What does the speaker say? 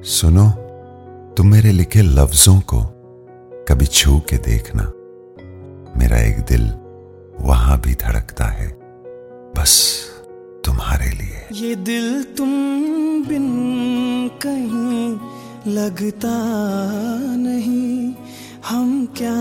सुनो, तुम मेरे लिखे लफ्जों को कभी छू के देखना। मेरा एक दिल वहाँ भी धड़कता है, बस तुम्हारे लिए। ये दिल तुम बिन कहीं लगता नहीं, हम क्या